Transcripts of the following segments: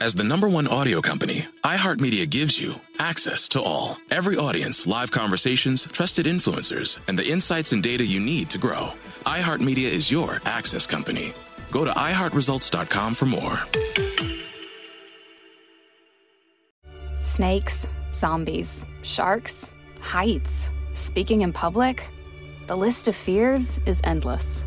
As the number one audio company, iHeartMedia gives you access to all. Every audience, live conversations, trusted influencers, and the insights and data you need to grow. iHeartMedia is your access company. Go to iHeartResults.com for more. Snakes, zombies, sharks, heights, speaking in public. The list of fears is endless.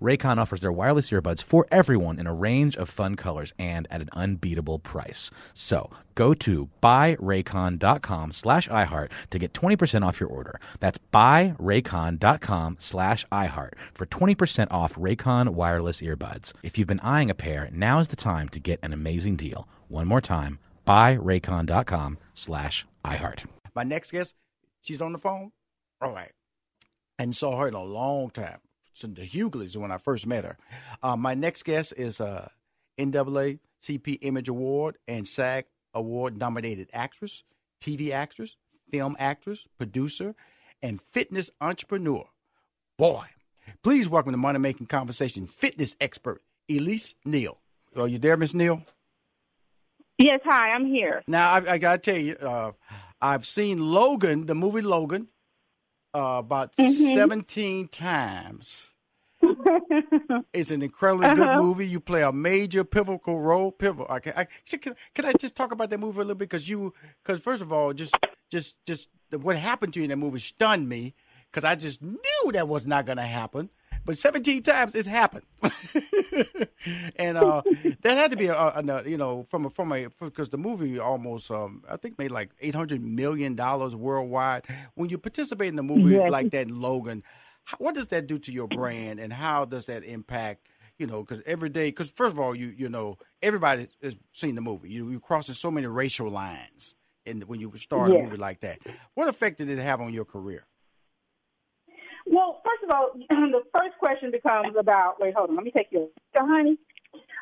Raycon offers their wireless earbuds for everyone in a range of fun colors and at an unbeatable price. So go to buyraycon.com slash iHeart to get 20% off your order. That's buyraycon.com slash iHeart for 20% off Raycon wireless earbuds. If you've been eyeing a pair, now is the time to get an amazing deal. One more time, buyraycon.com slash iHeart. My next guest, she's on the phone. All right. And saw her in a long time. The Hughleys when I first met her. Uh, my next guest is uh, NAACP Image Award and SAG Award nominated actress, TV actress, film actress, producer, and fitness entrepreneur. Boy, please welcome to Money Making Conversation fitness expert, Elise Neal. Are you there, Miss Neal? Yes, hi, I'm here. Now, I, I got to tell you, uh, I've seen Logan, the movie Logan, uh, about Mhm. 17 times. it's an incredibly good Uh-huh. movie. You play a major pivotal role. Pivotal. I can, I, can, can I just talk about that movie a little bit? Because you, because first of all, just, just, just what happened to you in that movie stunned me. Because I just knew that was not going to happen. But 17 times it's happened, and uh, that had to be a, a, you know from a from a because the movie almost um, I think made like 800 million dollars worldwide. When you participate in a movie Yes. like that, Logan, how, what does that do to your brand, and how does that impact? You know, because every day, because first of all, you you know everybody has seen the movie. You you crossing so many racial lines, and when you start a movie like that, what effect did it have on your career? Well, first of all, the first question becomes about. Wait, hold on. Let me take you, so, honey.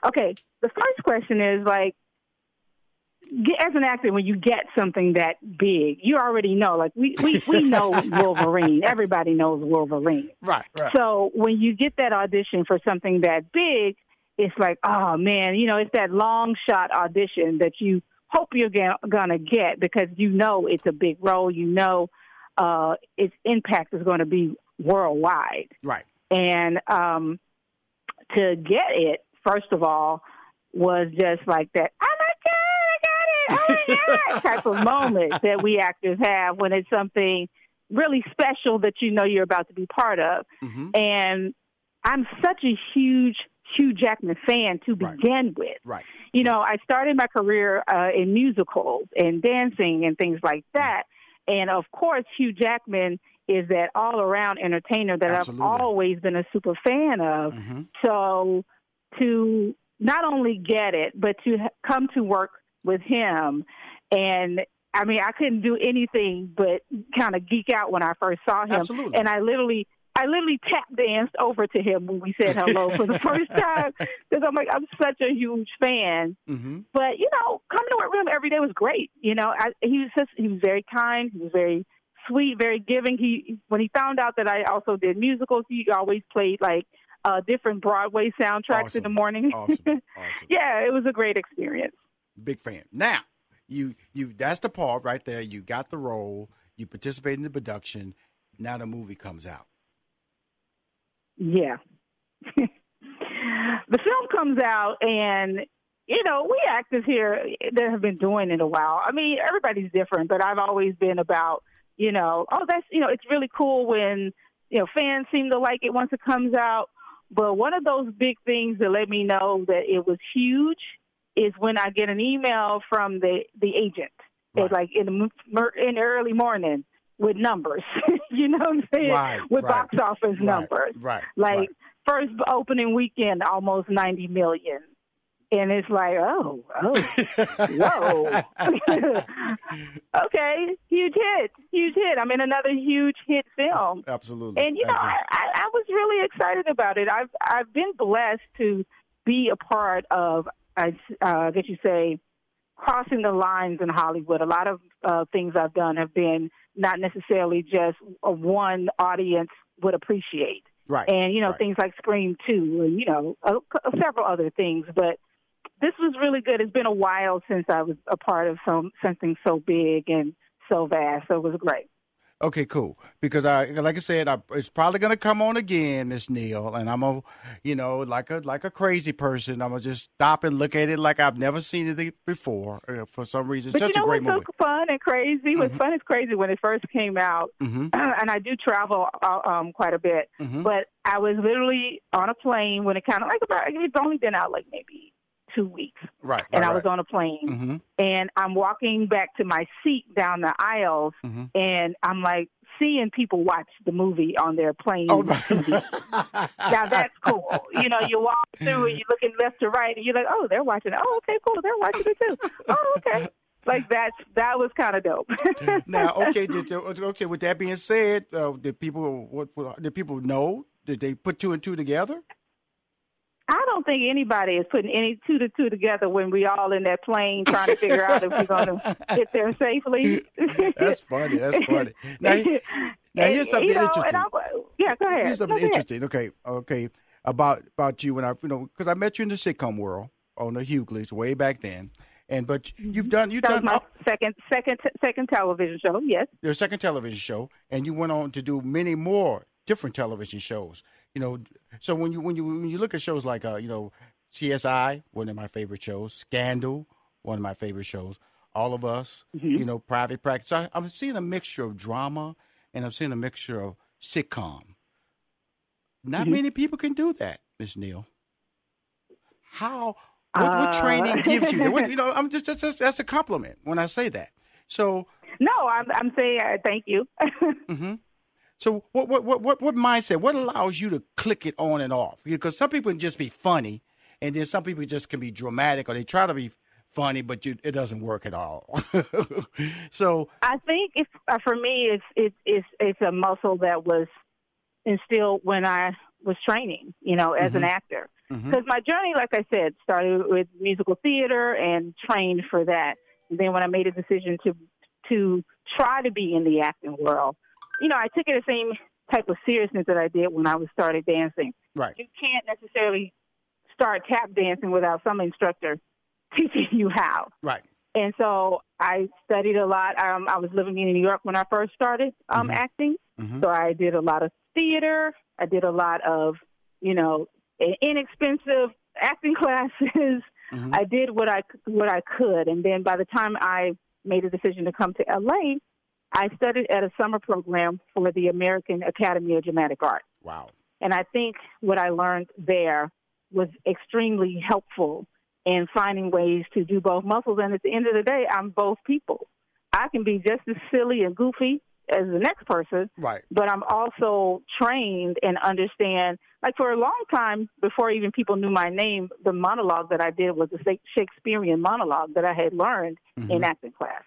Okay, the first question is like, get, as an actor, when you get something that big, you already know. Like we we we know Wolverine. Everybody knows Wolverine. Right, right. So when you get that audition for something that big, it's like, oh man, you know, it's that long shot audition that you hope you're gonna get because you know it's a big role. You know, uh, its impact is going to be worldwide. Right. And um, to get it, first of all, was just like that. Oh my god, I got it! Oh my god! type of moment that we actors have when it's something really special that you know you're about to be part of. Mm-hmm. And I'm such a huge Hugh Jackman fan to begin with. Right. You know, I started my career uh, in musicals and dancing and things like that. And of course, Hugh Jackman is that all around entertainer that Absolutely. I've always been a super fan of. Mm-hmm. So to not only get it, but to come to work with him and I mean, I couldn't do anything but kind of geek out when I first saw him. Absolutely. And I literally I literally tap danced over to him when we said hello for the first time because I'm like I'm such a huge fan. Mm-hmm. But you know, coming to work with him every day was great. You know, I, he was just he was very kind. He was very sweet, very giving. He when he found out that I also did musicals, he always played like uh, different Broadway soundtracks Awesome. in the morning. Awesome. Awesome. yeah, it was a great experience. Big fan. Now, you you that's the part right there. You got the role. You participate in the production. Now the movie comes out. Yeah. the film comes out, and you know, we actors here that have been doing it a while. I mean, everybody's different, but I've always been about, you know, oh, that's you know, it's really cool when you know fans seem to like it once it comes out. But one of those big things that let me know that it was huge is when I get an email from the the agent, Right. like in the m- in the early morning with numbers. you know what I'm saying? Right, with right, box office numbers. right, Like first opening weekend, almost 90 million. And it's like, oh, oh, whoa. okay, huge hit, huge hit. I'm in another huge hit film. Absolutely. And you know, I, I, was really excited about it. I've I've been blessed to be a part of, I uh, guess you say, crossing the lines in Hollywood. A lot of uh, things I've done have been not necessarily just a one audience would appreciate, right. and you know right. things like Scream Two, and you know uh, several other things. But this was really good. It's been a while since I was a part of some something so big and so vast. So it was great. Okay, cool. Because I, like I said, I, it's probably gonna come on again, Miss Neal, and I'm a, you know, like a like a crazy person. I'm gonna just stop and look at it like I've never seen it before. Uh, for some reason, it's But such you know a great what's movie. so fun and crazy? What's fun is crazy when it first came out, hmm and I do travel uh, um quite a bit. Mhm. But I was literally on a plane when it kind of like about it's only been out like maybe two weeks, Right. and right, I was on a plane, hmm and I'm walking back to my seat down the aisles, hmm and I'm like seeing people watch the movie on their plane. Oh, now that's cool. You know, you walk through and you're looking left to right, and you're like, oh, they're watching it. Oh, okay, cool. They're watching it too. Oh, okay. Like that's that was kind of dope. now, okay, did, okay. With that being said, uh, did people what, what did people know? Did they put two and two together? I don't think anybody is putting any two to two together when we all in that plane trying to figure out if we're going to get there safely. That's funny. That's funny. Now, now here's something you know, interesting. And I, yeah, go ahead. Here's something go ahead. interesting. Okay, okay, about about you when I you know because I met you in the sitcom world on the Hughleys way back then, and but you've done you've Mm-hmm. That was done my second, second, second television show. Yes. your second television show, and you went on to do many more different television shows. You know, so when you when you when you look at shows like uh you know CSI, one of my favorite shows, Scandal, one of my favorite shows, All of Us, Mm-hmm. you know, Private Practice. I, I'm seeing a mixture of drama and I'm seeing a mixture of sitcom. Not Mm-hmm. many people can do that, Miss Neal. How? What, what Uh. training gives you that? What, you know, I'm just, just, just that's a compliment when I say that. So, No, I'm, I'm saying uh, thank you. hmm So what what what what what mindset? What allows you to click it on and off? Because some people can just be funny, and then some people just can be dramatic, or they try to be funny, but you, it doesn't work at all. so I think it's uh, for me, it's it's it's it's a muscle that was instilled when I was training, you know, as an actor. Because my journey, like I said, started with musical theater and trained for that. And then when I made a decision to to try to be in the acting world, you know, I took it the same type of seriousness that I did when I was started dancing. right, You can't necessarily start tap dancing without some instructor teaching you how. right, And so I studied a lot. Um, I was living in New York when I first started um, Mhm. acting. Mhm. So I did a lot of theater. I did a lot of, you know, inexpensive acting classes. Mhm. I did what I what I could, and then by the time I made a decision to come to LA, I studied at a summer program for the American Academy of Dramatic Art. wow, And I think what I learned there was extremely helpful in finding ways to do both muscles. And at the end of the day, I'm both people. I can be just as silly and goofy as the next person, right, but I'm also trained and understand. Like for a long time, before even people knew my name, the monologue that I did was a Shakespearean monologue that I had learned in Mhm. acting class.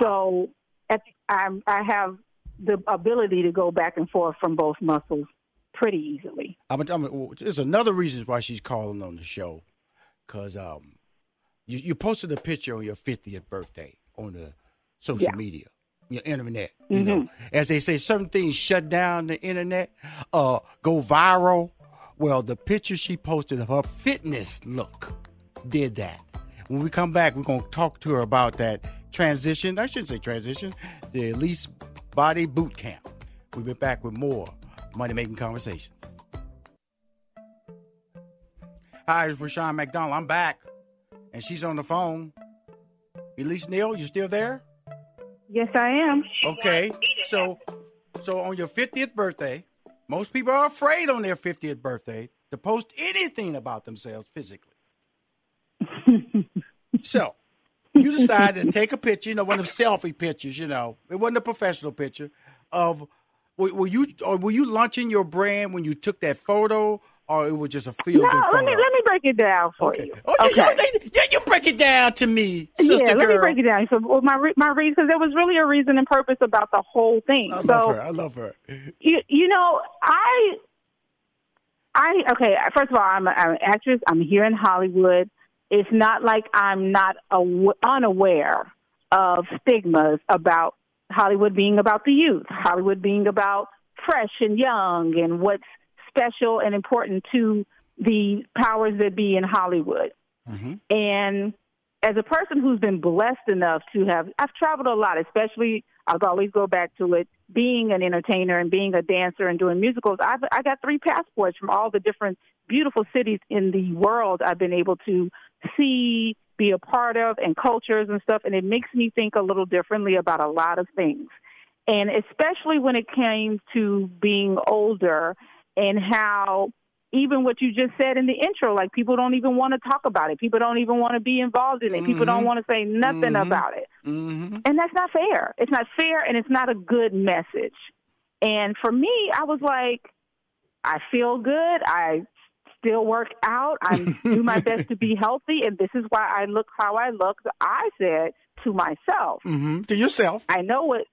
So at, I'm, I have the ability to go back and forth from both muscles pretty easily. I'm, I'm, there's another reason why she's calling on the show, because um, you, you posted a picture on your 50th birthday on the social Yeah. media, your internet. You Mhm. know, as they say, certain things shut down the internet, uh, go viral. Well, the picture she posted of her fitness look did that. When we come back, we're gonna talk to her about that transition. I shouldn't say transition, the Elise Body Boot Camp. We'll be back with more money making conversations. Hi, it's Rushion McDonald. I'm back, and she's on the phone. Elise Neal, you still there? Yes, I am. Okay, so so on your 50th birthday, most people are afraid on their 50th birthday to post anything about themselves physically. so you decided to take a picture, you know, one of them selfie pictures, you know, it wasn't a professional picture of. Were, were you or were you launching your brand when you took that photo, or it was just a feel No, good photo? let me let me break it down for Okay. you. Oh, yeah, okay. yeah, yeah, you break it down to me, sister yeah, let me break it down. So well, my my reason because there was really a reason and purpose about the whole thing. I so love her. I love her. you you know I I okay. First of all, I'm, a, I'm an actress. I'm here in Hollywood. It's not like I'm not aw- unaware of stigmas about Hollywood being about the youth, Hollywood being about fresh and young, and what's special and important to the powers that be in Hollywood. Mm-hmm. And as a person who's been blessed enough to have, I've traveled a lot, especially, I'll always go back to it, being an entertainer and being a dancer and doing musicals. I've, I got three passports from all the different beautiful cities in the world I've been able to see, be a part of, and cultures and stuff. And it makes me think a little differently about a lot of things. And especially when it came to being older and how even what you just said in the intro, like people don't even want to talk about it. People don't even want to be involved in it. People don't want to say nothing Mhm. about it. Mm-hmm. And that's not fair. It's not fair and it's not a good message. And for me, I was like, I feel good. I still work out. I do my best to be healthy. And this is why I look how I look. I said to myself, Mm-hmm. To yourself. I know what.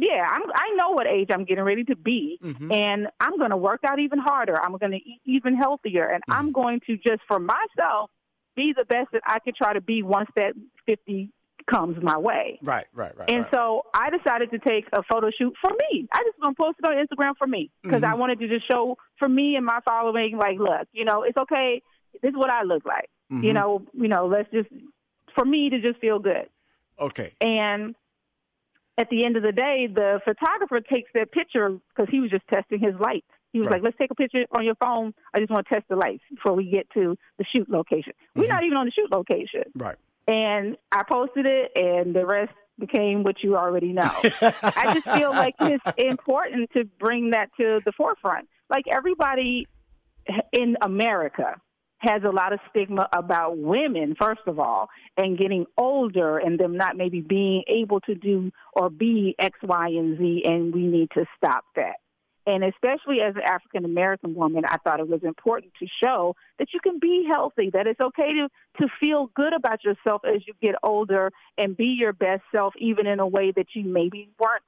Yeah, I'm, I know what age I'm getting ready to be, Mhm. and I'm going to work out even harder. I'm going to eat even healthier, and I'm mm-hmm. going to just for myself be the best that I could try to be once that 50 comes my way. Right, right, right. And right. so I decided to take a photo shoot for me. I just going to post it on Instagram for me because I mm-hmm. wanted to just show for me and my following, like, look, you know, it's okay. This is what I look like. You mm-hmm. know, you know, let's just for me to just feel good. okay. And at the end of the day, the photographer takes that picture because he was just testing his lights. He was Right. like, let's take a picture on your phone. I just want to test the lights before we get to the shoot location. We're mm-hmm. not even on the shoot location. Right. And I posted it, and the rest became what you already know. I just feel like it's important to bring that to the forefront. Like everybody in America has a lot of stigma about women, first of all, and getting older and them not maybe being able to do or be X, Y, and Z, and we need to stop that. And especially as an African American woman, I thought it was important to show that you can be healthy, that it's okay to, to feel good about yourself as you get older and be your best self, even in a way that you maybe weren't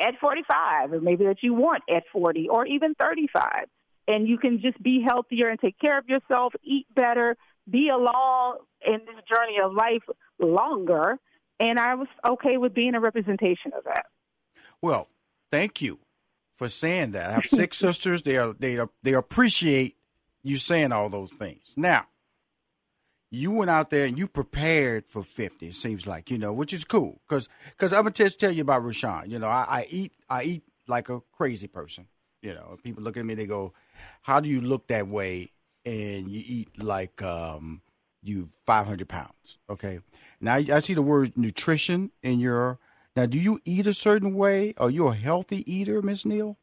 at 45, or maybe that you weren't at 40, or even 35. And you can just be healthier and take care of yourself, eat better, be along in this journey of life longer. And I was okay with being a representation of that. Well, thank you for saying that. I have six sisters. They are they are they appreciate you saying all those things. Now, you went out there and you prepared for fifty. It seems like you know, which is cool because because I'm gonna just tell you about Rushion. You know, I, I eat I eat like a crazy person. You know, people look at me, they go, "How do you look that way?" And you eat like um, you 500 pounds. Okay. Now I see the word nutrition in your. Now, do you eat a certain way? Are you a healthy eater, Miss Neal?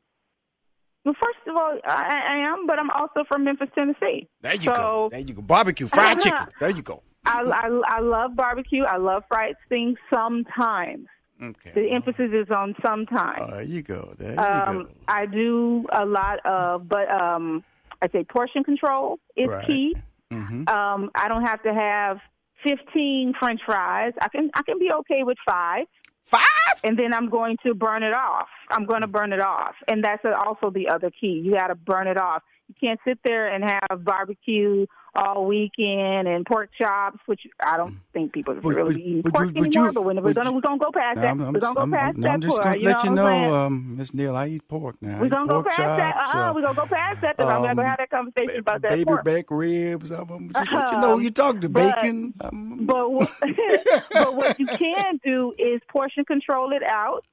Well, first of all, I, I am, but I'm also from Memphis, Tennessee. There you so, go. There you go. Barbecue, fried chicken. There you go. I, I, I love barbecue. I love fried things sometimes. Okay. The emphasis is on sometimes. There you go. There you Um, go. I do a lot of, but um, I say portion control is Right. key. hmm Um, I don't have to have 15 French fries. I can I can be okay with five. Five? And then I'm going to burn it off. I'm going to burn it off. And that's also the other key. You got to burn it off. You can't sit there and have barbecue all weekend and pork chops, which I don't think people Would- really would- eating would pork would anymore. you- but when we're gonna we're gonna go past that. I'm, I'm, we're gonna go I'm- past I'm- that I'm just gonna you let you know, um, Miss Neal, I eat pork now. We're gonna go past that. chops, Uh-uh, uh, we're gonna go past that because I'm gonna um, have that conversation about that baby pork. back ribs. I'm, I'm just let you know Um, you talk to but- bacon. Um, But what- but what you can do is portion control it out.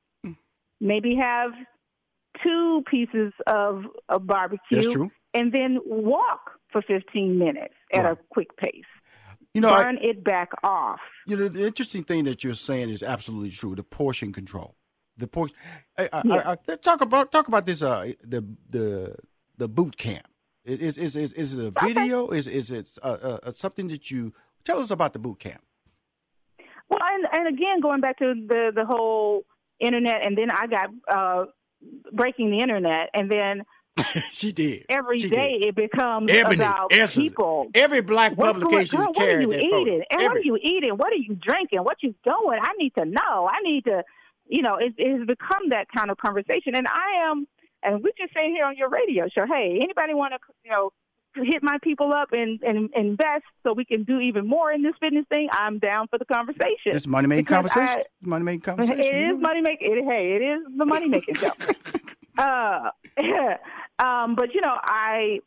Maybe have two pieces of, of barbecue. That's true. And then walk for 15 minutes at Right. a quick pace. you know, I, Burn it back off. you know, the interesting thing that you're saying is absolutely true. The portion control, the portion. I, I, Yeah. I, I, talk about talk about this. Uh, the the the boot camp. Is is is is it a video? Is is it uh, uh, uh, something that you tell us about the boot camp? Well, and, and again, going back to the, the whole internet, and then I got uh, breaking the internet, and then she did every She day did. it becomes Ebony, about Essence. people. Every black publication girl, is what are you eating? And what are you eating? What are you drinking? What you doing? I need to know. I need to, you know, it, it has become that kind of conversation. And I am, and we just say here on your radio show, hey, anybody want to, you know, hit my people up and, and invest so we can do even more in this fitness thing? I'm down for the conversation. It's money making conversation. I- money making conversation. It is money making. It, hey, it is the money making show. uh, um, but you know, I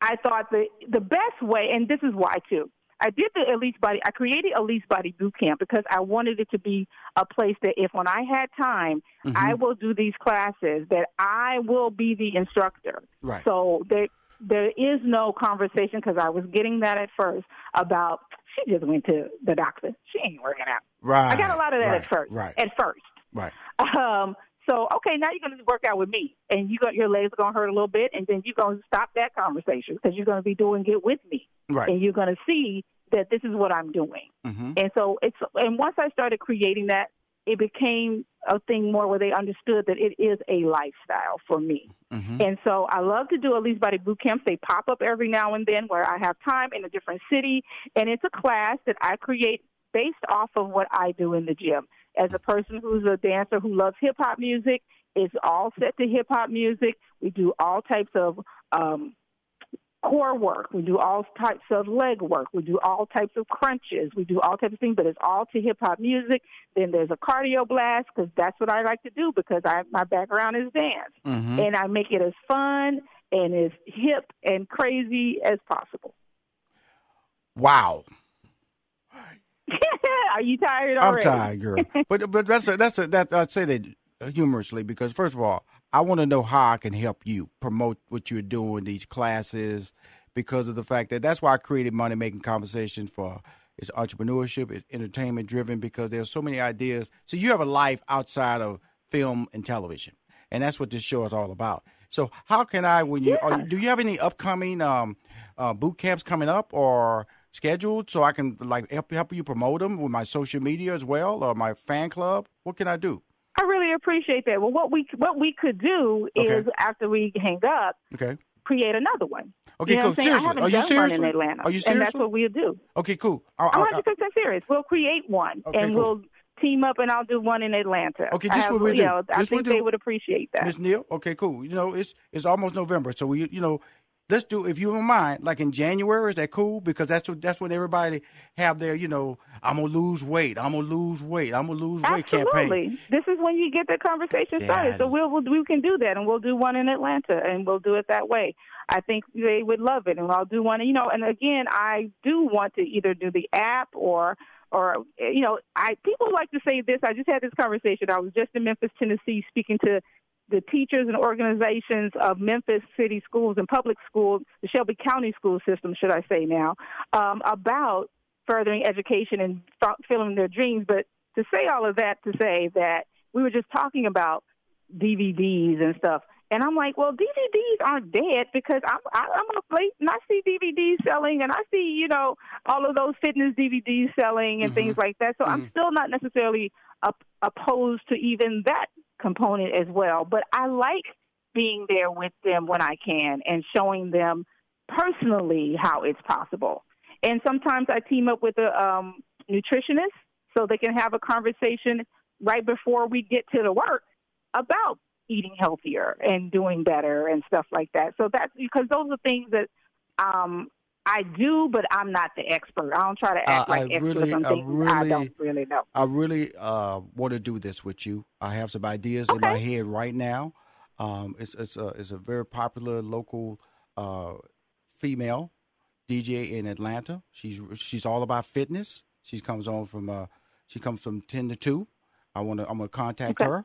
I thought the the best way, and this is why too. I did the Elise Body. I created Elise Body Boot Camp because I wanted it to be a place that if when I had time, Mm-hmm. I will do these classes. That I will be the instructor. Right. So there there is no conversation because I was getting that at first about she just went to the doctor. She ain't working out. Right. I got a lot of that right, at first. Right. At first. right. Um, so okay, now you're going to work out with me, and you got your legs are going to hurt a little bit, and then you're going to stop that conversation because you're going to be doing it with me, Right. and you're going to see that this is what I'm doing. Mm-hmm. And so it's and once I started creating that, it became a thing more where they understood that it is a lifestyle for me. Mm-hmm. And so I love to do Elise Body boot camps. They pop up every now and then where I have time in a different city, and it's a class that I create based off of what I do in the gym. As a person who's a dancer who loves hip hop music, it's all set to hip hop music. We do all types of um, core work. We do all types of leg work. We do all types of crunches. We do all types of things, but it's all to hip hop music. Then there's a cardio blast because that's what I like to do because I, my background is dance, Mm-hmm. and I make it as fun and as hip and crazy as possible. Wow. Are you tired already? I'm tired, girl. but but that's a, that's a, that I say that humorously because first of all, I want to know how I can help you promote what you're doing these classes because of the fact that that's why I created Money Making Conversation for it's entrepreneurship, it's entertainment driven because there's so many ideas. So you have a life outside of film and television, and that's what this show is all about. So how can I when you are, do you have any upcoming um, uh, boot camps coming up or scheduled so I can like help help you promote them with my social media as well or my fan club? What can I do? Appreciate that. Well, what we what we could do Okay. is after we hang up, Okay. create another one. Okay, you know cool. what I'm saying? I Seriously, are you one in Atlanta, Are you and that's what we'll do. Okay, cool. I'll, I'm I'll- 100 percent serious. We'll create one, Okay, and cool. we'll team up, and I'll do one in Atlanta. Okay, just what we you do. Know, I think they would appreciate that. Miss Neal. Okay, cool. You know, it's it's almost November, so we you know, let's do if you don't mind, like in January. Is that cool? Because that's what that's when everybody have their you know, I'm gonna lose weight. I'm gonna lose weight. I'm gonna lose weight campaign. Absolutely. This is when you get the conversation Yeah. started. So we'll, we'll we can do that, and we'll do one in Atlanta, and we'll do it that way. I think they would love it, and I'll do one. You know, and again, I do want to either do the app or or you know, I people like to say this. I just had this conversation. I was just in Memphis, Tennessee, speaking to the teachers and organizations of Memphis City schools and public schools, the Shelby County school system, should I say now, um, about furthering education and fulfilling their dreams. But to say all of that, to say that we were just talking about DVDs and stuff. And I'm like, well, DVDs aren't dead because I'm I, I'm a plate and I see DVDs selling and I see you know all of those fitness DVDs selling and things like that. So I'm still not necessarily up, opposed to even that component as well. But I like being there with them when I can and showing them personally how it's possible. And sometimes I team up with a um, nutritionist so they can have a conversation right before we get to the work about eating healthier and doing better and stuff like that. So that's because those are things that um, I do, but I'm not the expert. I don't try to act Uh, like I expert really- on I things I really- don't really know. I really uh, want to do this with you. I have some ideas in my head right now. Um, it's it's a it's a very popular local uh, female DJ in Atlanta. She's she's all about fitness. She comes on from uh, she comes from ten to two. I want to I'm gonna contact Okay. her.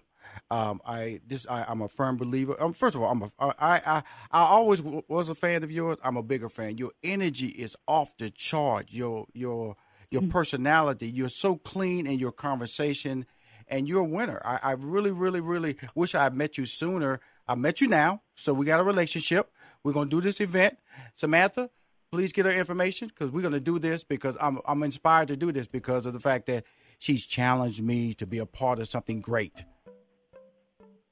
Um, I this I, I'm a firm believer. Um, first of all, I'm a I I I always w- was a fan of yours. I'm a bigger fan. Your energy is off the chart. Your your your personality. You're so clean in your conversation, and you're a winner. I, I really really really wish I had met you sooner. I met you now, so we got a relationship. We're gonna do this event, Samantha. Please get her information because we're gonna do this because I'm I'm inspired to do this because of the fact that she's challenged me to be a part of something great.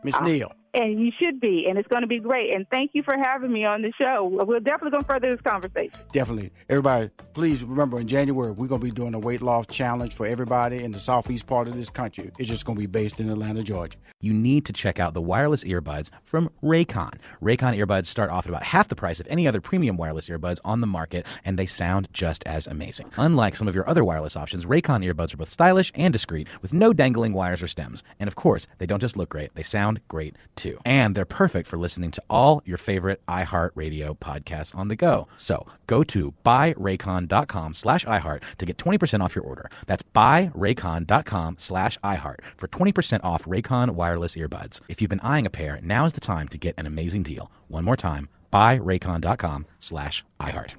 Miss ah. Neal. And you should be, and it's going to be great. And thank you for having me on the show. We're definitely going to further this conversation. Definitely. Everybody, please remember in January, we're going to be doing a weight loss challenge for everybody in the southeast part of this country. It's just going to be based in Atlanta, Georgia. you need to check out the wireless earbuds from Raycon. Raycon earbuds start off at about half the price of any other premium wireless earbuds on the market, and they sound just as amazing. Unlike some of your other wireless options, Raycon earbuds are both stylish and discreet, with no dangling wires or stems. And of course, they don't just look great, they sound great too. And they're perfect for listening to all your favorite iHeartRadio podcasts on the go. So go to buyraycon.com slash iHeart to get 20% off your order. That's buyraycon.com slash iHeart for 20% off Raycon wireless earbuds. If you've been eyeing a pair, now is the time to get an amazing deal. One more time, buyraycon.com slash iHeart.